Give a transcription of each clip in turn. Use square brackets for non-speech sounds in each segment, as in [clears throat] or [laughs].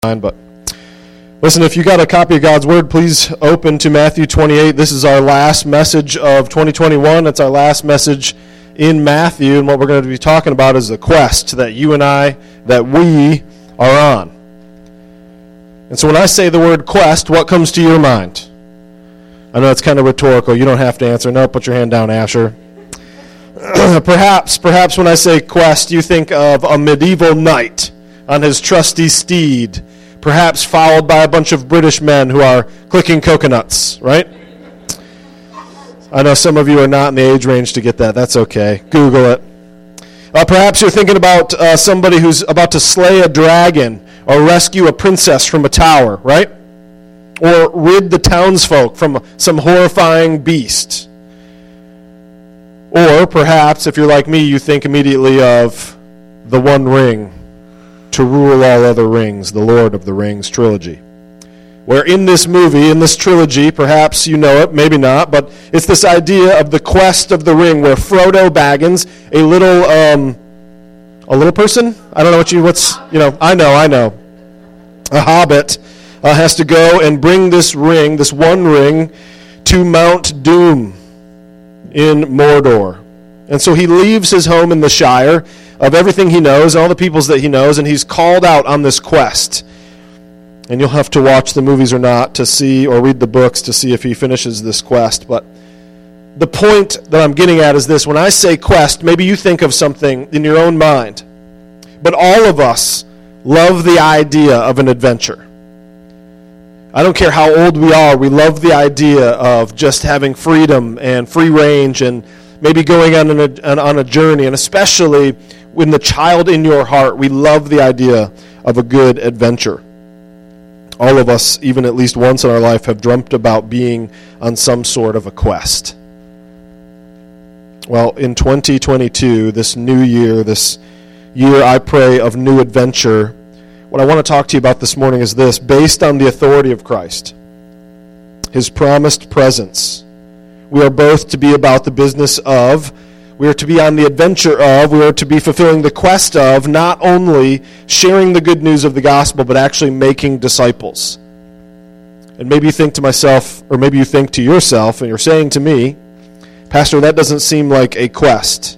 but listen, if you got a copy of God's Word, please open to Matthew 28. This is our last message of 2021. It's our last message in Matthew, and what we're going to be talking about is the quest that you and I, that we are on. And so when I say the word quest, what comes to your mind? I know it's kind of rhetorical. You don't have to answer. No, put your hand down, Asher. [clears throat] perhaps, perhaps when I say quest, you think of a medieval knight on his trusty steed perhaps followed by a bunch of British men who are clicking coconuts, right? I know some of you are not in the age range to get that. That's okay. Google it. Uh, perhaps you're thinking about uh, somebody who's about to slay a dragon or rescue a princess from a tower, right? Or rid the townsfolk from some horrifying beast. Or perhaps, if you're like me, you think immediately of the One Ring to rule all other rings, the Lord of the Rings trilogy. Where in this movie, in this trilogy, perhaps you know it, maybe not, but it's this idea of the quest of the ring, where Frodo Baggins, a little, um, a little person, I don't know what you, what's, you know, I know, I know, a hobbit, uh, has to go and bring this ring, this one ring, to Mount Doom in Mordor. And so he leaves his home in the Shire of everything he knows, all the peoples that he knows, and he's called out on this quest. And you'll have to watch the movies or not to see, or read the books to see if he finishes this quest. But the point that I'm getting at is this when I say quest, maybe you think of something in your own mind. But all of us love the idea of an adventure. I don't care how old we are, we love the idea of just having freedom and free range and maybe going on, an, on a journey, and especially when the child in your heart, we love the idea of a good adventure. All of us, even at least once in our life, have dreamt about being on some sort of a quest. Well, in 2022, this new year, this year I pray of new adventure, what I want to talk to you about this morning is this based on the authority of Christ, his promised presence. We are both to be about the business of we are to be on the adventure of, we are to be fulfilling the quest of not only sharing the good news of the gospel, but actually making disciples. And maybe you think to myself, or maybe you think to yourself, and you're saying to me, Pastor, that doesn't seem like a quest.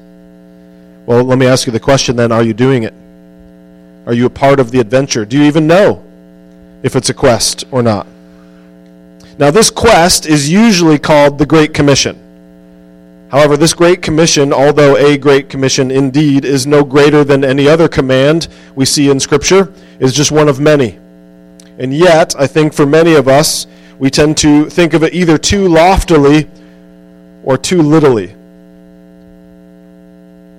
Well, let me ask you the question then are you doing it? Are you a part of the adventure? Do you even know if it's a quest or not? Now, this quest is usually called the Great Commission. However, this Great Commission, although a Great Commission indeed, is no greater than any other command we see in Scripture, is just one of many. And yet, I think for many of us, we tend to think of it either too loftily or too littly.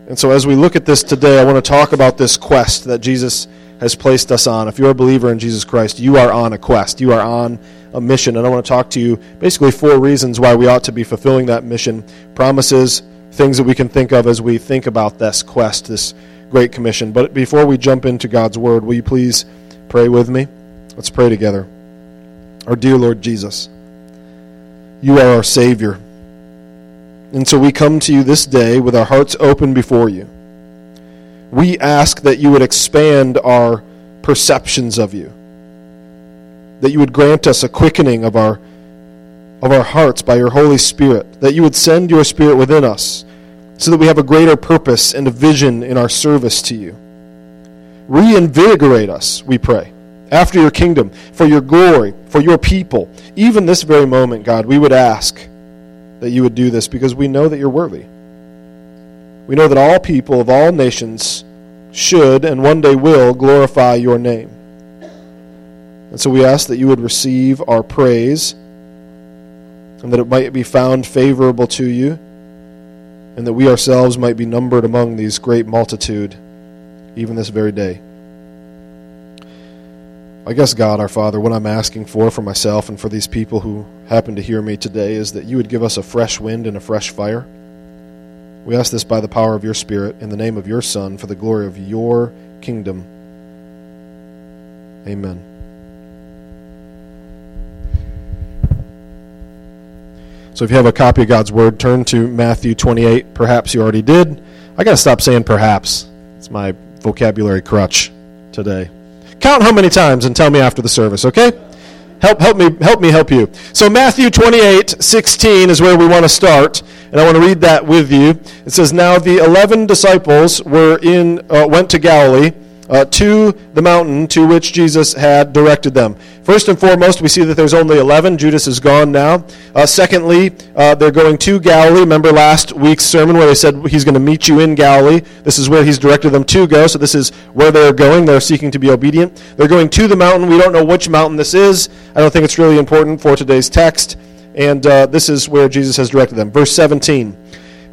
And so, as we look at this today, I want to talk about this quest that Jesus has placed us on. If you're a believer in Jesus Christ, you are on a quest. You are on a mission. And I want to talk to you basically four reasons why we ought to be fulfilling that mission promises, things that we can think of as we think about this quest, this great commission. But before we jump into God's word, will you please pray with me? Let's pray together. Our dear Lord Jesus, you are our Savior. And so we come to you this day with our hearts open before you we ask that you would expand our perceptions of you. That you would grant us a quickening of our of our hearts by your Holy Spirit. That you would send your Spirit within us so that we have a greater purpose and a vision in our service to you. Reinvigorate us, we pray, after your kingdom, for your glory, for your people. Even this very moment, God, we would ask that you would do this because we know that you're worthy. We know that all people of all nations should and one day will glorify your name. And so we ask that you would receive our praise and that it might be found favorable to you and that we ourselves might be numbered among these great multitude even this very day. I guess, God, our Father, what I'm asking for for myself and for these people who happen to hear me today is that you would give us a fresh wind and a fresh fire we ask this by the power of your Spirit, in the name of your Son, for the glory of your kingdom. Amen. So if you have a copy of God's Word, turn to Matthew 28. Perhaps you already did. I got to stop saying perhaps. It's my vocabulary crutch today. count how many times and tell me after the service, okay? Help, help me, help me help you. So Matthew 28, 16 is where we want to start, and I want to read that with you. It says, Now the eleven disciples were in, uh, went to Galilee, uh, to the mountain to which Jesus had directed them. First and foremost, we see that there's only 11. Judas is gone now. Uh, secondly, uh, they're going to Galilee. Remember last week's sermon where they said he's going to meet you in Galilee? This is where he's directed them to go. So this is where they're going. They're seeking to be obedient. They're going to the mountain. We don't know which mountain this is. I don't think it's really important for today's text. And uh, this is where Jesus has directed them. Verse 17.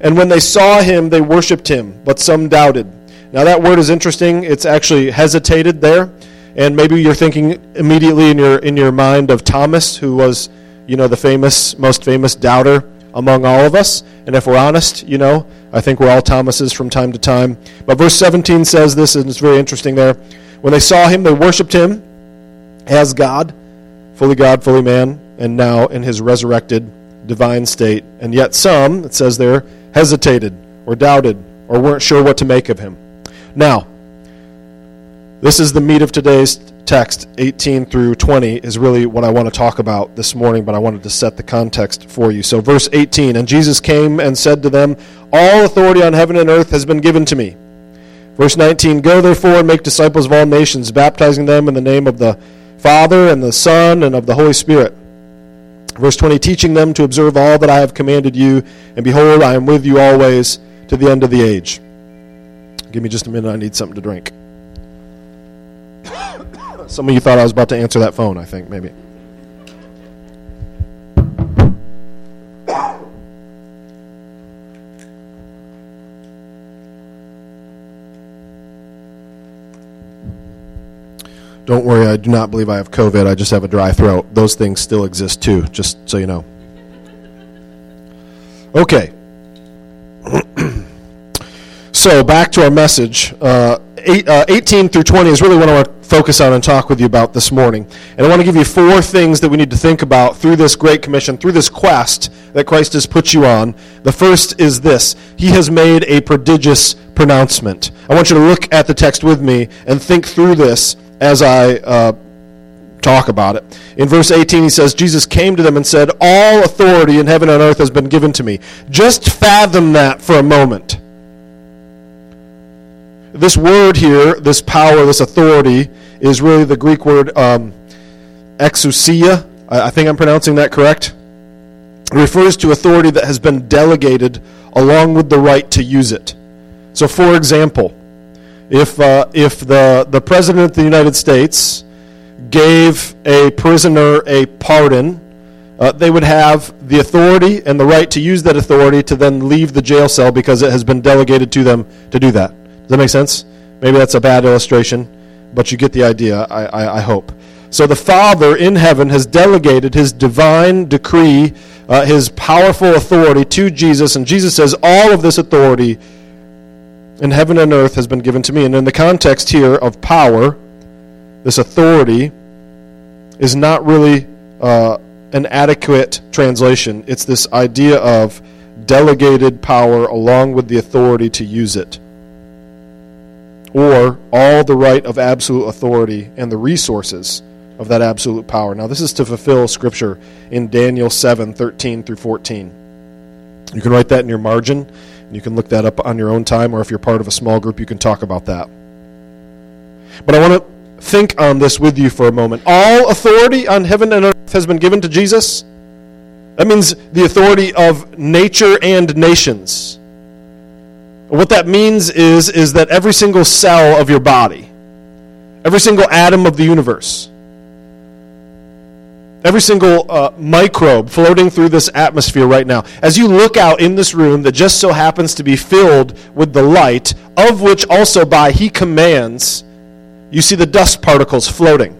And when they saw him, they worshipped him, but some doubted. Now, that word is interesting. It's actually hesitated there. And maybe you're thinking immediately in your, in your mind of Thomas, who was, you know, the famous, most famous doubter among all of us. And if we're honest, you know, I think we're all Thomases from time to time. But verse 17 says this, and it's very interesting there. When they saw him, they worshiped him as God, fully God, fully man, and now in his resurrected divine state. And yet some, it says there, hesitated or doubted or weren't sure what to make of him. Now, this is the meat of today's text, 18 through 20, is really what I want to talk about this morning, but I wanted to set the context for you. So, verse 18 And Jesus came and said to them, All authority on heaven and earth has been given to me. Verse 19 Go therefore and make disciples of all nations, baptizing them in the name of the Father and the Son and of the Holy Spirit. Verse 20 Teaching them to observe all that I have commanded you, and behold, I am with you always to the end of the age. Give me just a minute. I need something to drink. [coughs] Some of you thought I was about to answer that phone, I think, maybe. [coughs] Don't worry, I do not believe I have COVID. I just have a dry throat. Those things still exist too, just so you know. Okay. [coughs] So, back to our message. Uh, eight, uh, 18 through 20 is really what I want to focus on and talk with you about this morning. And I want to give you four things that we need to think about through this Great Commission, through this quest that Christ has put you on. The first is this He has made a prodigious pronouncement. I want you to look at the text with me and think through this as I. Uh, talk about it. In verse 18, he says, Jesus came to them and said, All authority in heaven and earth has been given to me. Just fathom that for a moment this word here, this power, this authority, is really the Greek word um, exousia. I, I think I'm pronouncing that correct. It refers to authority that has been delegated along with the right to use it. So, for example, if, uh, if the, the President of the United States gave a prisoner a pardon, uh, they would have the authority and the right to use that authority to then leave the jail cell because it has been delegated to them to do that. Does that make sense? Maybe that's a bad illustration, but you get the idea, I, I, I hope. So the Father in heaven has delegated his divine decree, uh, his powerful authority to Jesus, and Jesus says, All of this authority in heaven and earth has been given to me. And in the context here of power, this authority is not really uh, an adequate translation. It's this idea of delegated power along with the authority to use it or all the right of absolute authority and the resources of that absolute power. Now, this is to fulfill Scripture in Daniel 7 13 through 14. You can write that in your margin, and you can look that up on your own time, or if you're part of a small group, you can talk about that. But I want to think on this with you for a moment. All authority on heaven and earth has been given to Jesus. That means the authority of nature and nations. What that means is, is that every single cell of your body, every single atom of the universe, every single uh, microbe floating through this atmosphere right now, as you look out in this room that just so happens to be filled with the light, of which also by He commands, you see the dust particles floating.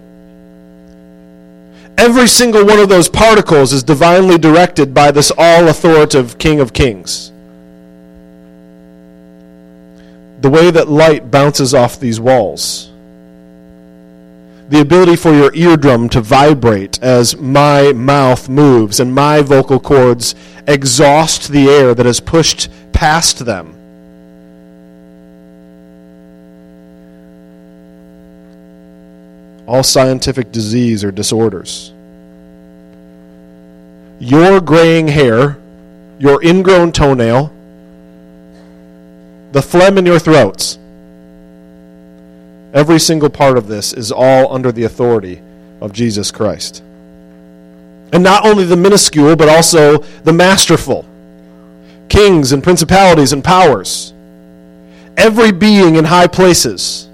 Every single one of those particles is divinely directed by this all authoritative King of Kings the way that light bounces off these walls, the ability for your eardrum to vibrate as my mouth moves and my vocal cords exhaust the air that is pushed past them. all scientific disease or disorders. Your graying hair, your ingrown toenail, the phlegm in your throats. Every single part of this is all under the authority of Jesus Christ. And not only the minuscule, but also the masterful kings and principalities and powers, every being in high places.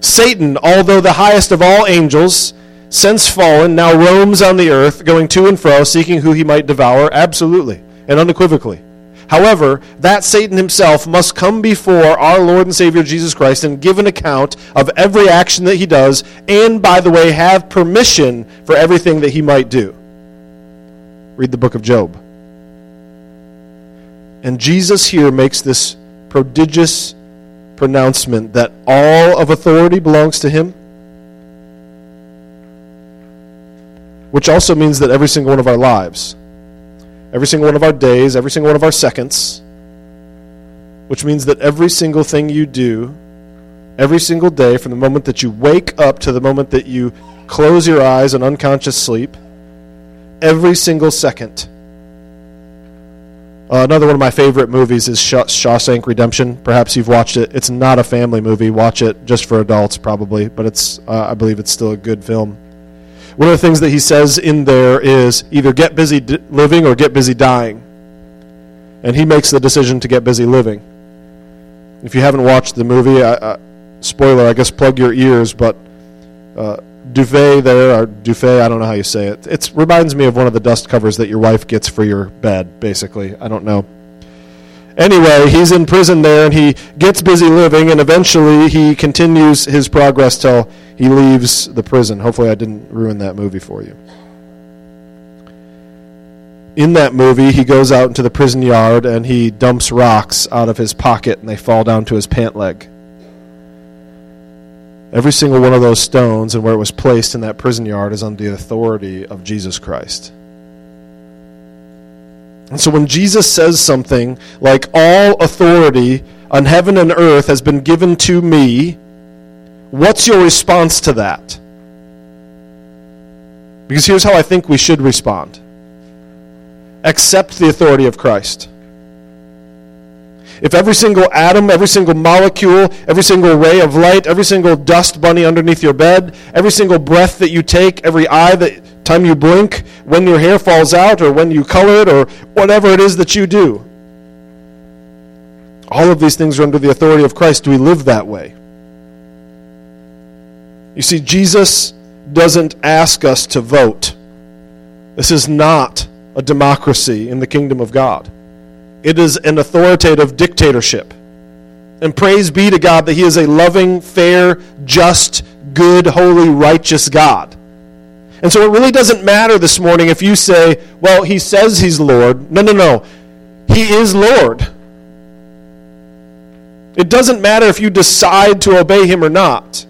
Satan, although the highest of all angels, since fallen, now roams on the earth, going to and fro, seeking who he might devour, absolutely and unequivocally. However, that Satan himself must come before our Lord and Savior Jesus Christ and give an account of every action that he does, and, by the way, have permission for everything that he might do. Read the book of Job. And Jesus here makes this prodigious pronouncement that all of authority belongs to him, which also means that every single one of our lives, every single one of our days, every single one of our seconds, which means that every single thing you do, every single day, from the moment that you wake up to the moment that you close your eyes in unconscious sleep, every single second uh, another one of my favorite movies is Shaw- Shawshank Redemption. Perhaps you've watched it. It's not a family movie. Watch it just for adults, probably, but it's uh, I believe it's still a good film. One of the things that he says in there is either get busy d- living or get busy dying. And he makes the decision to get busy living. If you haven't watched the movie, I, uh, spoiler, I guess plug your ears, but uh, duvet there, or duvet, I don't know how you say it. It reminds me of one of the dust covers that your wife gets for your bed, basically. I don't know. Anyway, he's in prison there and he gets busy living, and eventually he continues his progress till he leaves the prison. Hopefully, I didn't ruin that movie for you. In that movie, he goes out into the prison yard and he dumps rocks out of his pocket and they fall down to his pant leg. Every single one of those stones and where it was placed in that prison yard is under the authority of Jesus Christ. And so when Jesus says something like, All authority on heaven and earth has been given to me, what's your response to that? Because here's how I think we should respond accept the authority of Christ. If every single atom, every single molecule, every single ray of light, every single dust bunny underneath your bed, every single breath that you take, every eye that time you blink, when your hair falls out or when you color it or whatever it is that you do. All of these things are under the authority of Christ. Do we live that way? You see, Jesus doesn't ask us to vote. This is not a democracy in the kingdom of God. It is an authoritative dictatorship. And praise be to God that He is a loving, fair, just, good, holy, righteous God. And so it really doesn't matter this morning if you say, well, He says He's Lord. No, no, no. He is Lord. It doesn't matter if you decide to obey Him or not.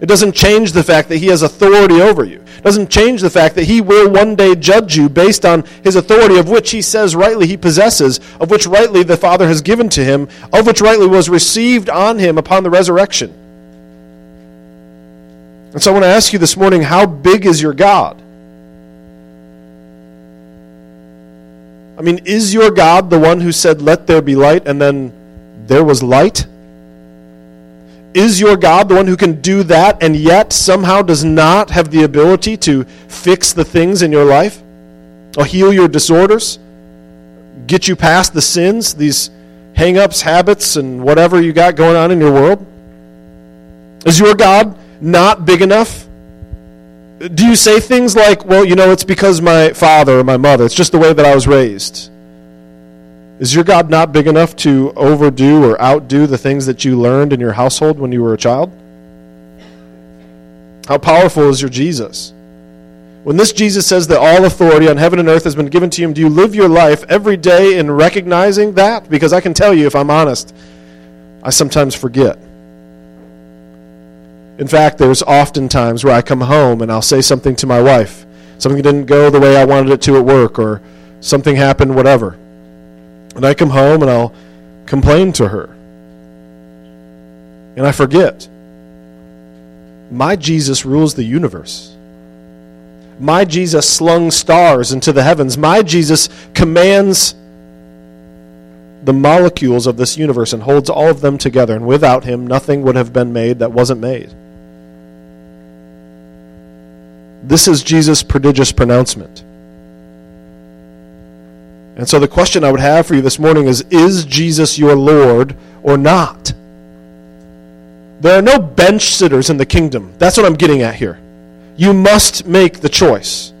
It doesn't change the fact that He has authority over you It doesn't change the fact that he will one day judge you based on his authority, of which he says rightly he possesses, of which rightly the Father has given to him, of which rightly was received on him upon the resurrection. And so I want to ask you this morning how big is your God? I mean, is your God the one who said, Let there be light, and then there was light? Is your God the one who can do that and yet somehow does not have the ability to fix the things in your life? Or heal your disorders? Get you past the sins, these hang ups, habits, and whatever you got going on in your world? Is your God not big enough? Do you say things like, well, you know, it's because my father or my mother, it's just the way that I was raised? Is your God not big enough to overdo or outdo the things that you learned in your household when you were a child? How powerful is your Jesus? When this Jesus says that all authority on heaven and earth has been given to him, do you live your life every day in recognizing that? Because I can tell you, if I'm honest, I sometimes forget. In fact, there's often times where I come home and I'll say something to my wife. Something didn't go the way I wanted it to at work, or something happened, whatever. And I come home and I'll complain to her. And I forget. My Jesus rules the universe. My Jesus slung stars into the heavens. My Jesus commands the molecules of this universe and holds all of them together. And without him, nothing would have been made that wasn't made. This is Jesus' prodigious pronouncement. And so the question I would have for you this morning is Is Jesus your Lord or not? There are no bench sitters in the kingdom. That's what I'm getting at here. You must make the choice.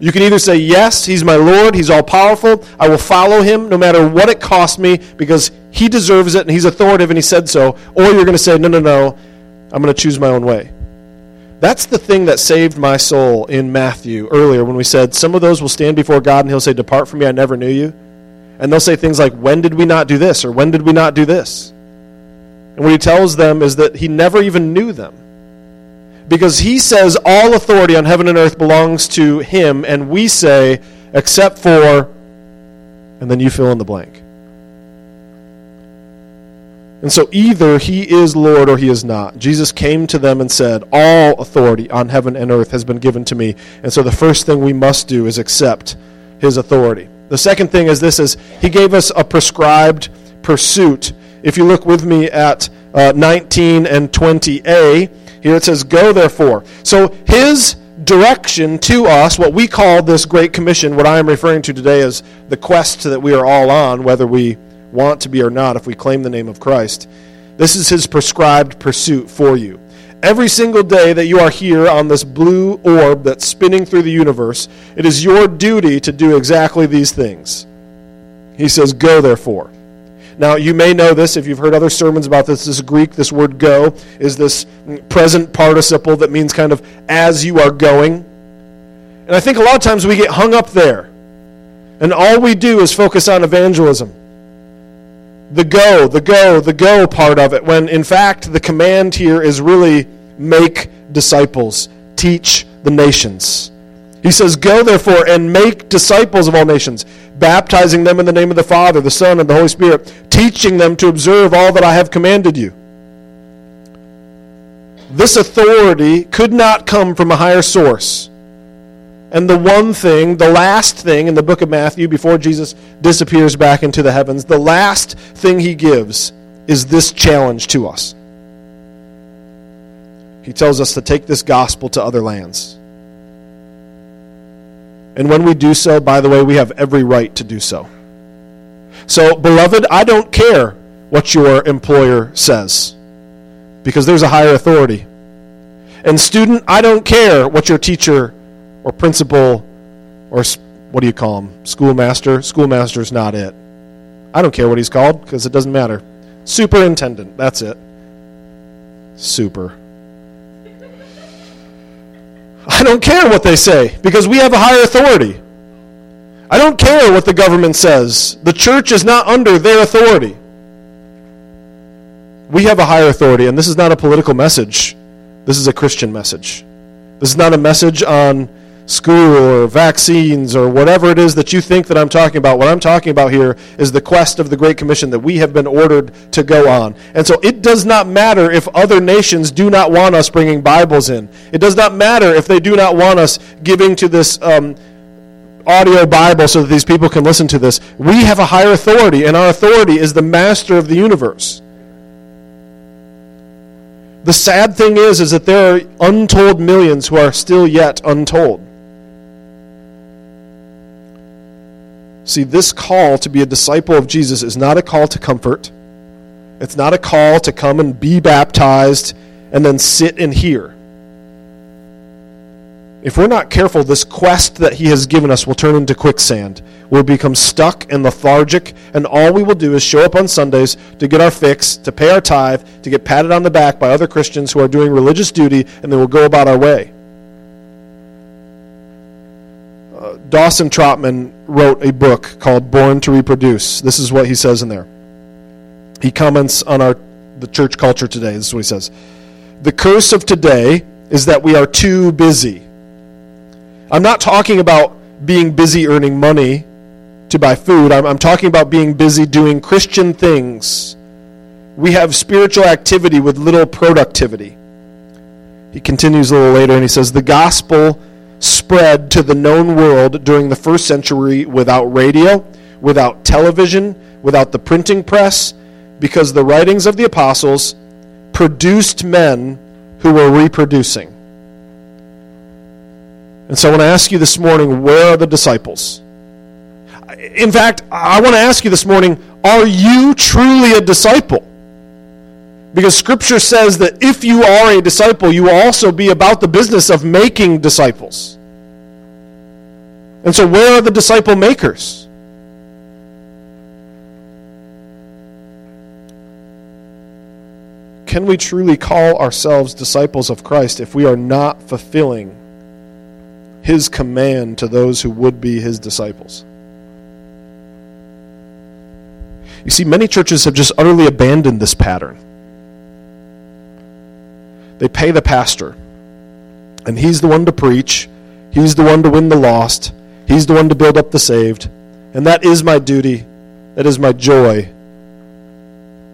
You can either say, Yes, He's my Lord, He's all powerful, I will follow Him no matter what it costs me because He deserves it and He's authoritative and He said so. Or you're going to say, No, no, no, I'm going to choose my own way. That's the thing that saved my soul in Matthew earlier when we said, Some of those will stand before God and He'll say, Depart from me, I never knew you. And they'll say things like, When did we not do this? or When did we not do this? And what He tells them is that He never even knew them. Because He says all authority on heaven and earth belongs to Him, and we say, Except for, and then you fill in the blank. And so either he is Lord or he is not. Jesus came to them and said, All authority on heaven and earth has been given to me. And so the first thing we must do is accept his authority. The second thing is this is he gave us a prescribed pursuit. If you look with me at uh, 19 and 20a, here it says, Go therefore. So his direction to us, what we call this Great Commission, what I am referring to today is the quest that we are all on, whether we want to be or not if we claim the name of Christ. This is his prescribed pursuit for you. Every single day that you are here on this blue orb that's spinning through the universe, it is your duty to do exactly these things. He says, Go therefore. Now, you may know this if you've heard other sermons about this. This Greek, this word go, is this present participle that means kind of as you are going. And I think a lot of times we get hung up there. And all we do is focus on evangelism the go, the go, the go part of it, when in fact the command here is really make disciples, teach the nations. He says, Go therefore and make disciples of all nations, baptizing them in the name of the Father, the Son, and the Holy Spirit, teaching them to observe all that I have commanded you. This authority could not come from a higher source. And the one thing, the last thing in the book of Matthew before Jesus disappears back into the heavens, the last thing he gives is this challenge to us. He tells us to take this gospel to other lands. And when we do so, by the way, we have every right to do so. So, beloved, I don't care what your employer says because there's a higher authority. And, student, I don't care what your teacher or principal or what do you call him? Schoolmaster? Schoolmaster's not it. I don't care what he's called because it doesn't matter. Superintendent, that's it. Super. I don't care what they say because we have a higher authority. I don't care what the government says. The church is not under their authority. We have a higher authority, and this is not a political message. This is a Christian message. This is not a message on school or vaccines or whatever it is that you think that I'm talking about. What I'm talking about here is the quest of the Great Commission that we have been ordered to go on. And so it does not matter if other nations do not want us bringing Bibles in. It does not matter if they do not want us giving to this. Um, audio Bible so that these people can listen to this. We have a higher authority, and our authority is the master of the universe. The sad thing is, is that there are untold millions who are still yet untold. See, this call to be a disciple of Jesus is not a call to comfort. It's not a call to come and be baptized and then sit and hear. If we're not careful, this quest that He has given us will turn into quicksand. We'll become stuck and lethargic, and all we will do is show up on Sundays to get our fix, to pay our tithe, to get patted on the back by other Christians who are doing religious duty, and then we'll go about our way. Dawson Trotman wrote a book called Born to Reproduce. This is what he says in there. He comments on our the church culture today. This is what he says. The curse of today is that we are too busy. I'm not talking about being busy earning money to buy food. I'm, I'm talking about being busy doing Christian things. We have spiritual activity with little productivity. He continues a little later and he says, The gospel spread to the known world during the first century without radio, without television, without the printing press, because the writings of the apostles produced men who were reproducing. And so I want to ask you this morning where are the disciples? In fact, I want to ask you this morning are you truly a disciple? Because Scripture says that if you are a disciple, you will also be about the business of making disciples. And so, where are the disciple makers? Can we truly call ourselves disciples of Christ if we are not fulfilling his command to those who would be his disciples? You see, many churches have just utterly abandoned this pattern. They pay the pastor, and he's the one to preach, he's the one to win the lost, he's the one to build up the saved. And that is my duty, that is my joy,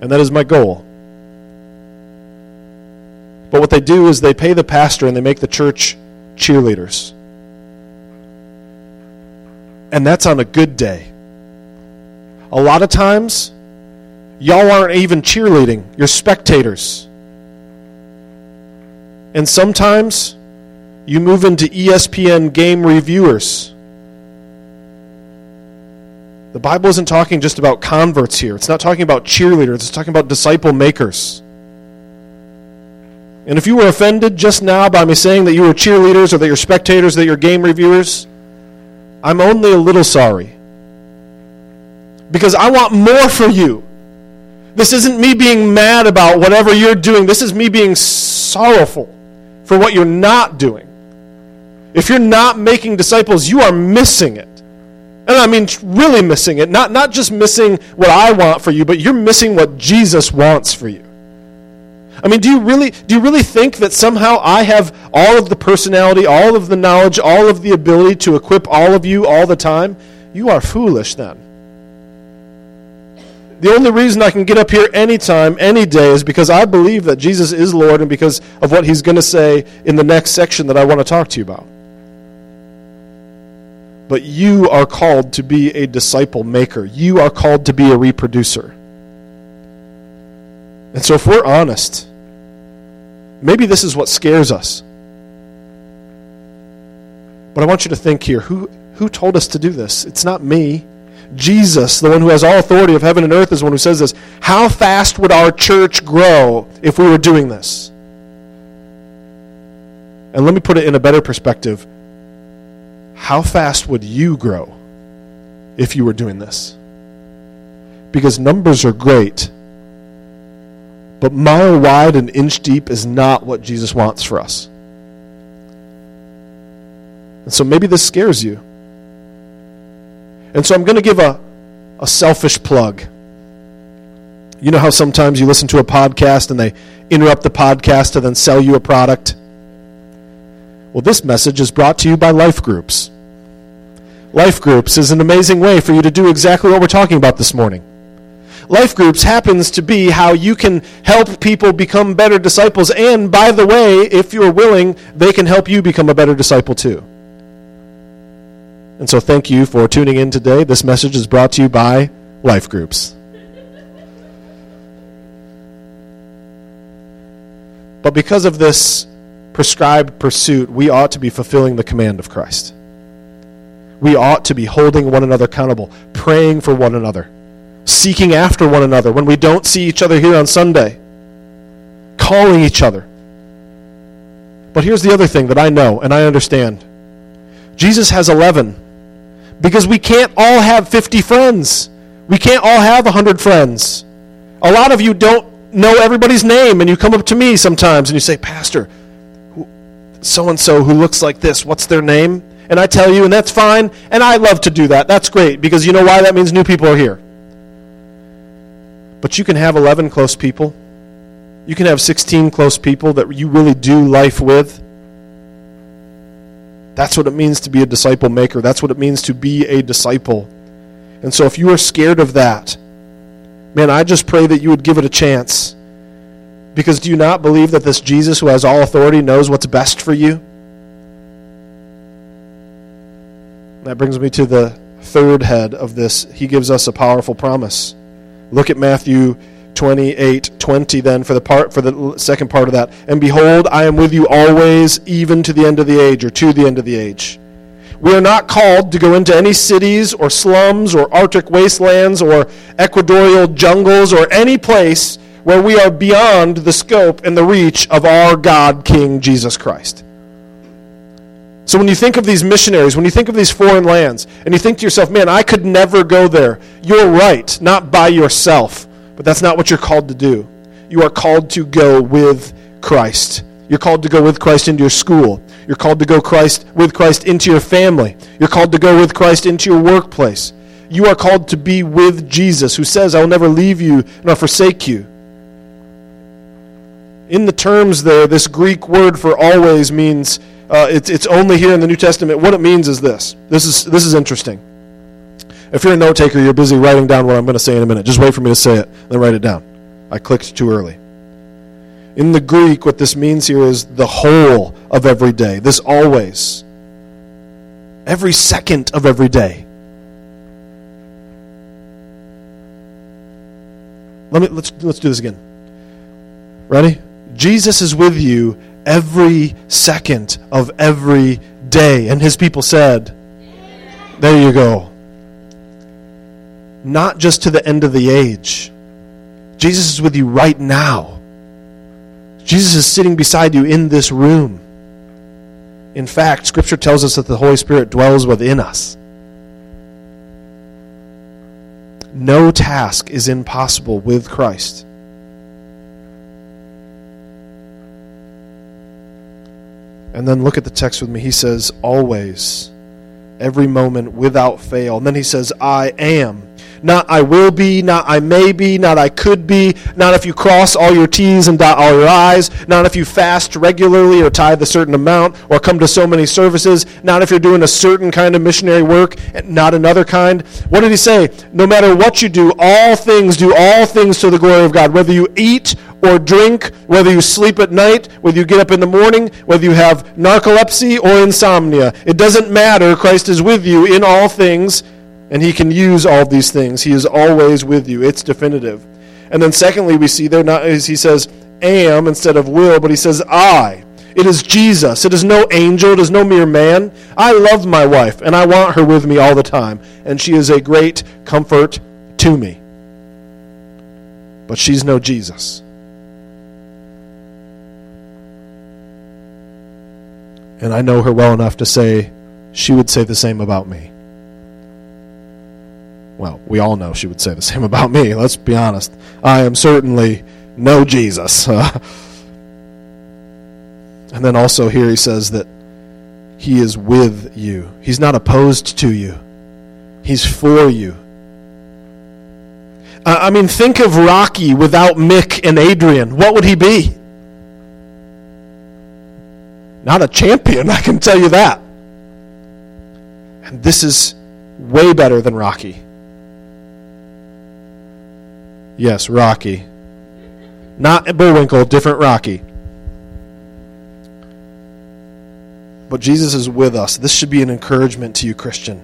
and that is my goal. But what they do is they pay the pastor and they make the church cheerleaders. And that's on a good day. A lot of times, y'all aren't even cheerleading, you're spectators. And sometimes, you move into ESPN game reviewers. The Bible isn't talking just about converts here. It's not talking about cheerleaders. It's talking about disciple makers. And if you were offended just now by me saying that you were cheerleaders or that you're spectators, that you're game reviewers, I'm only a little sorry. Because I want more for you. This isn't me being mad about whatever you're doing. This is me being sorrowful for what you're not doing. If you're not making disciples, you are missing it. And I mean, really missing it. Not, not just missing what I want for you, but you're missing what Jesus wants for you. I mean, do you really do you really think that somehow I have all of the personality, all of the knowledge, all of the ability to equip all of you all the time? You are foolish then. The only reason I can get up here anytime, any day, is because I believe that Jesus is Lord and because of what he's going to say in the next section that I want to talk to you about. But you are called to be a disciple maker, you are called to be a reproducer. And so, if we're honest, maybe this is what scares us. But I want you to think here who, who told us to do this? It's not me. Jesus, the one who has all authority of heaven and earth, is the one who says this. How fast would our church grow if we were doing this? And let me put it in a better perspective. How fast would you grow if you were doing this? Because numbers are great, but mile wide and inch deep is not what Jesus wants for us. And so maybe this scares you. And so I'm going to give a, a selfish plug. You know how sometimes you listen to a podcast and they interrupt the podcast to then sell you a product? Well, this message is brought to you by Life Groups. Life Groups is an amazing way for you to do exactly what we're talking about this morning. Life groups happens to be how you can help people become better disciples. And by the way, if you're willing, they can help you become a better disciple too. And so thank you for tuning in today. This message is brought to you by Life Groups. But because of this prescribed pursuit, we ought to be fulfilling the command of Christ. We ought to be holding one another accountable, praying for one another seeking after one another when we don't see each other here on Sunday, calling each other. But here's the other thing that I know and I understand Jesus has 11 because we can't all have 50 friends. We can't all have 100 friends. A lot of you don't know everybody's name, and you come up to me sometimes and you say, Pastor, so and so who looks like this, what's their name? And I tell you, and that's fine. And I love to do that. That's great because you know why? That means new people are here. But you can have 11 close people. You can have 16 close people that you really do life with. That's what it means to be a disciple maker. That's what it means to be a disciple. And so if you are scared of that, man, I just pray that you would give it a chance. Because do you not believe that this Jesus who has all authority knows what's best for you? That brings me to the third head of this. He gives us a powerful promise. Look at Matthew 28 20 then for the part for the second part of that. And behold i am with you always even to the end of the age or to the end of the age. We are not called to go into any cities or slums or arctic wastelands or equatorial jungles or any place where we are beyond the scope and the reach of our god king jesus christ. So when you think of these missionaries, when you think of these foreign lands, and you think to yourself, man, I could never go there, you're right, not by yourself. But that's not what you're called to do. You are called to go with Christ. You're called to go with Christ into your school. You're called to go Christ with Christ into your family. You're called to go with Christ into your workplace. You are called to be with Jesus, who says, I will never leave you nor forsake you. In the terms there, this Greek word for always means uh, it's, it's only here in the New Testament. What it means is this. This is, this is interesting. If you're a note taker, you're busy writing down what I'm going to say in a minute. Just wait for me to say it, then write it down. I clicked too early. In the Greek, what this means here is the whole of every day. This always. Every second of every day. Let me let's let's do this again. Ready? Jesus is with you every second of every day. And his people said, There you go not just to the end of the age. Jesus is with you right now. Jesus is sitting beside you in this room. In fact, Scripture tells us that the Holy Spirit dwells within us. No task is impossible with Christ. And then look at the text with me. He says, always, every moment, without fail. And then he says, I am not I will be, not I may be, not I could be, not if you cross all your T's and dot all your I's, not if you fast regularly or tithe a certain amount or come to so many services, not if you're doing a certain kind of missionary work and not another kind. What did he say? No matter what you do, all things, do all things to the glory of God. Whether you eat or drink, whether you sleep at night, whether you get up in the morning, whether you have narcolepsy or insomnia. It doesn't matter. Christ is with you in all things and he can use all these things. He is always with you. It's definitive. And then secondly, we see there not he says am instead of will, but he says I. It is Jesus. It is no angel. It is no mere man. I love my wife, and I want her with me all the time, and she is a great comfort to me. But she's no Jesus. And I know her well enough to say she would say the same about me. Well, we all know she would say the [laughs] same about me, let's be honest. I am certainly no Jesus. [laughs] and then also here he says that he is with you. He's not opposed to you. He's for you. I mean, think of Rocky without Mick and Adrian. What would he be? Not a champion, [laughs] I can tell you that. And this is way better than Rocky. Yes, Rocky. Not Bullwinkle, different Rocky. But Jesus is with us. This should be an encouragement to you, Christian.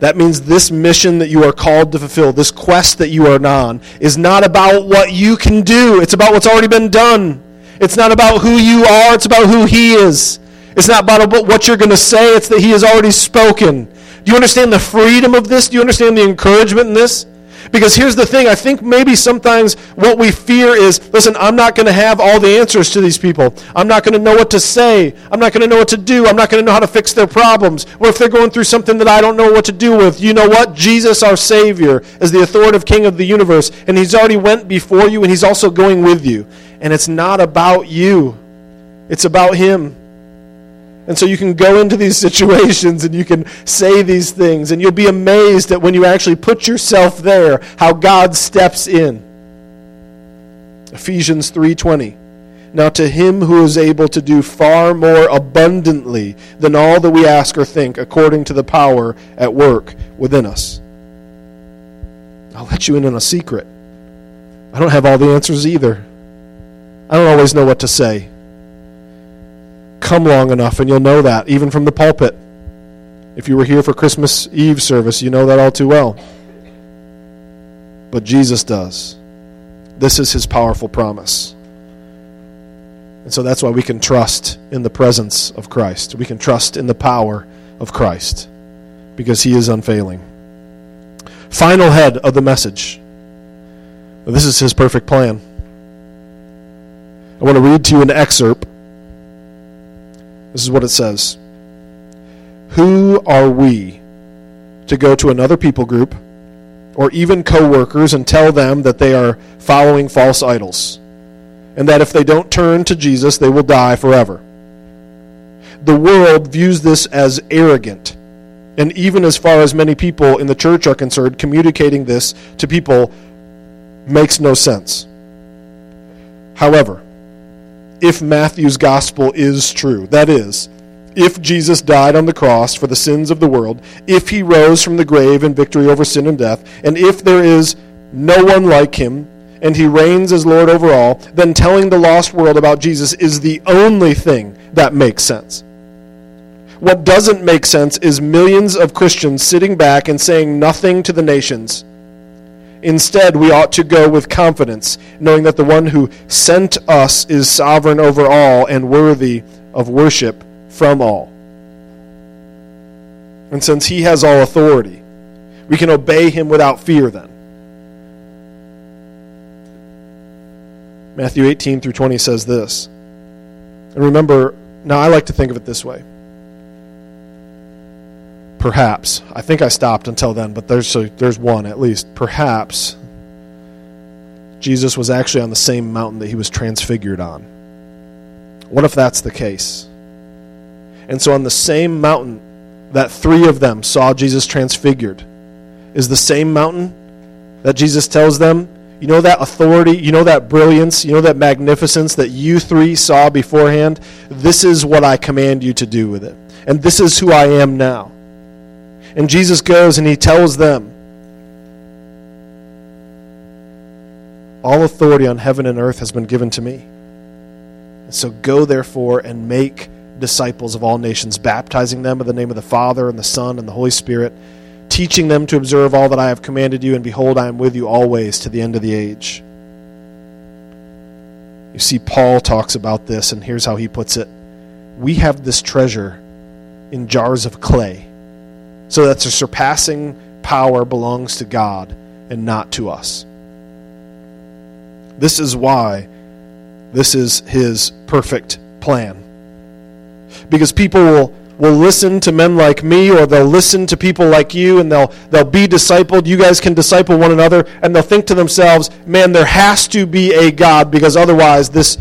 That means this mission that you are called to fulfill, this quest that you are on, is not about what you can do. It's about what's already been done. It's not about who you are, it's about who He is. It's not about what you're going to say, it's that He has already spoken. Do you understand the freedom of this? Do you understand the encouragement in this? Because here's the thing I think maybe sometimes what we fear is listen, I'm not going to have all the answers to these people. I'm not going to know what to say. I'm not going to know what to do. I'm not going to know how to fix their problems. Or if they're going through something that I don't know what to do with, you know what? Jesus, our Savior, is the authoritative King of the universe, and He's already went before you, and He's also going with you. And it's not about you, it's about Him. And so you can go into these [laughs] situations and you can say these things, and you'll be amazed that when you actually put yourself there, how God steps in. Ephesians 3:20. Now to him who is able to do far more abundantly than all that we ask or think, according to the power at work within us. I'll let you in on a secret. I don't have all the answers either. I don't always know what to say. Come long enough and you'll know that, even from the pulpit. If you were here for Christmas Eve service, you know that all too well. But Jesus does. This is his powerful promise. And so that's why we can trust in the presence of Christ. We can trust in the power of Christ because he is unfailing. Final head of the message. This is his perfect plan. I want to read to you an excerpt. This is what it says Who are we to go to another people group or even co workers and tell them that they are following false idols and that if they don't turn to Jesus, they will die forever? The world views this as arrogant. And even as far as many people in the church are concerned, communicating this to people makes no sense. However, if Matthew's gospel is true. That is, if Jesus died on the cross for the sins of the world, if he rose from the grave in victory over sin and death, and if there is no one like him, and he reigns as Lord over all, then telling the lost world about Jesus is the only thing that makes sense. What doesn't make sense is millions of Christians sitting back and saying nothing to the nations Instead, we ought to go with confidence, knowing that the one who sent us is sovereign over all and worthy of worship from all. And since he has all authority, we can obey him without fear then. Matthew 18 through 20 says this. And remember, now I like to think of it this way. Perhaps. I think I stopped until then, but there's a, there's one at least. Perhaps Jesus was actually on the same mountain that he was transfigured on. What if that's the case? And so on the same mountain that three of them saw Jesus transfigured is the same mountain that Jesus tells them, you know that authority, you know that brilliance, you know that magnificence that you three saw beforehand? This is what I command you to do with it. And this is who I am now. And Jesus goes and he tells them, All authority on heaven and earth has been given to me. So go, therefore, and make disciples of all nations, baptizing them in the name of the Father and the Son and the Holy Spirit, teaching them to observe all that I have commanded you, and behold, I am with you always to the end of the age. You see, Paul talks about this, and here's how he puts it We have this treasure in jars of clay so that the surpassing power belongs to God and not to us. This is why this is his perfect plan. Because people will, will listen to men like me or they'll listen to people like you and they'll they'll be discipled. You guys can disciple one another and they'll think to themselves, "Man, there has to be a God because otherwise this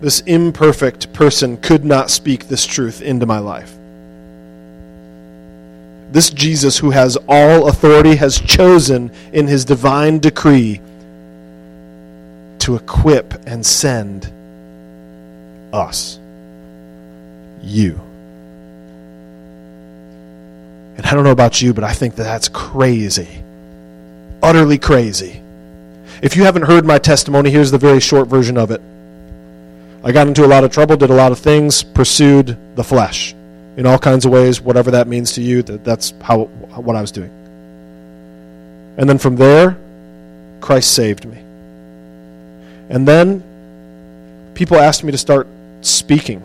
this imperfect person could not speak this truth into my life." This Jesus, who has all authority, has chosen in his divine decree to equip and send us, you. And I don't know about you, but I think that that's crazy. Utterly crazy. If you haven't heard my testimony, here's the very short version of it. I got into a lot of trouble, did a lot of things, pursued the flesh in all kinds of ways, whatever that means to you. That that's how what I was doing. And then from there, Christ saved me. And then people asked me to start speaking.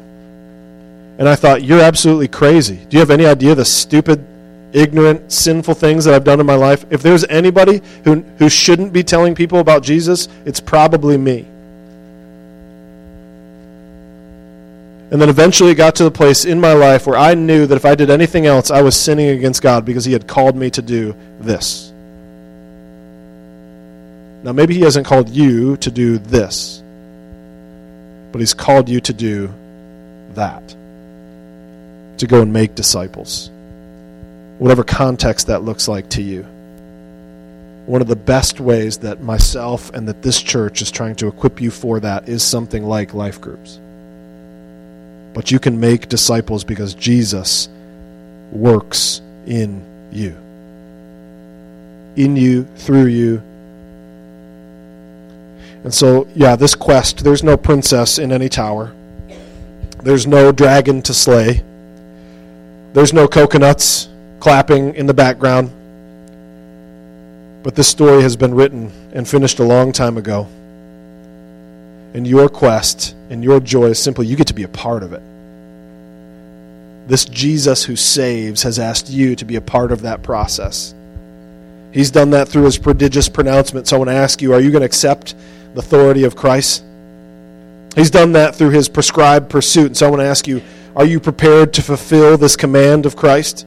And I thought, you're absolutely crazy. Do you have any idea the stupid, ignorant, sinful things that I've done in my life? If there's anybody who, who shouldn't be telling people about Jesus, it's probably me. And then eventually it got to the place in my life where I knew that if I did anything else, I was sinning against God because He had called me to do this. Now, maybe He hasn't called you to do this, but He's called you to do that to go and make disciples, whatever context that looks like to you. One of the best ways that myself and that this church is trying to equip you for that is something like life groups. But you can make disciples because Jesus works in you. In you, through you. And so, yeah, this quest, there's no princess in any tower. There's no dragon to slay. There's no coconuts clapping in the background. But this story has been written and finished a long time ago. And your quest and your joy is simply you get to be a part of it. This Jesus who saves has asked you to be a part of that process. He's done that through his prodigious pronouncement. So I want to ask you are you going to accept the authority of Christ? He's done that through his prescribed pursuit. And so I want to ask you are you prepared to fulfill this command of Christ?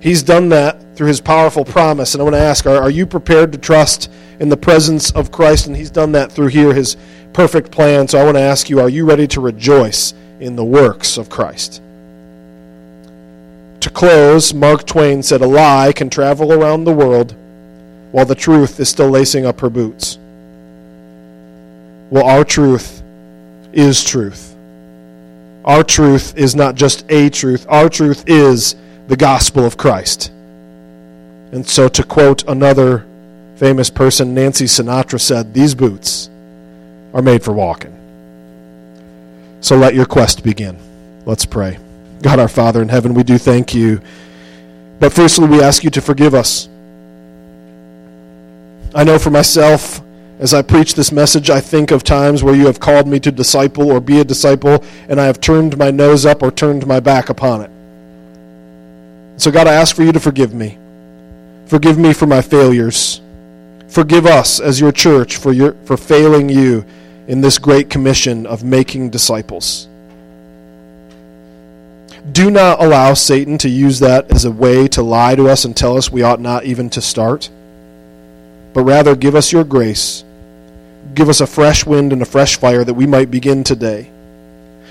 He's done that through his powerful promise. And I want to ask are, are you prepared to trust in the presence of Christ? And he's done that through here, his perfect plan. So I want to ask you are you ready to rejoice in the works of Christ? To close, Mark Twain said, A lie can travel around the world while the truth is still lacing up her boots. Well, our truth is truth. Our truth is not just a truth, our truth is the gospel of Christ. And so, to quote another famous person, Nancy Sinatra said, These boots are made for walking. So let your quest begin. Let's pray. God our Father in heaven, we do thank you. But firstly, we ask you to forgive us. I know for myself, as I preach this message, I think of times where you have called me to disciple or be a disciple, and I have turned my nose up or turned my back upon it. So, God, I ask for you to forgive me. Forgive me for my failures. Forgive us as your church for, your, for failing you in this great commission of making disciples. Do not allow Satan to use that as a way to lie to us and tell us we ought not even to start. But rather, give us your grace. Give us a fresh wind and a fresh fire that we might begin today.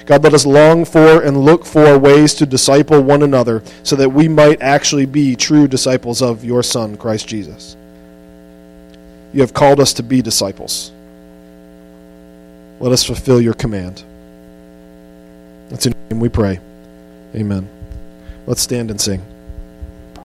God, let us long for and look for ways to disciple one another so that we might actually be true disciples of your Son, Christ Jesus. You have called us to be disciples. Let us fulfill your command. That's in your name we pray. Amen. Let's stand and sing.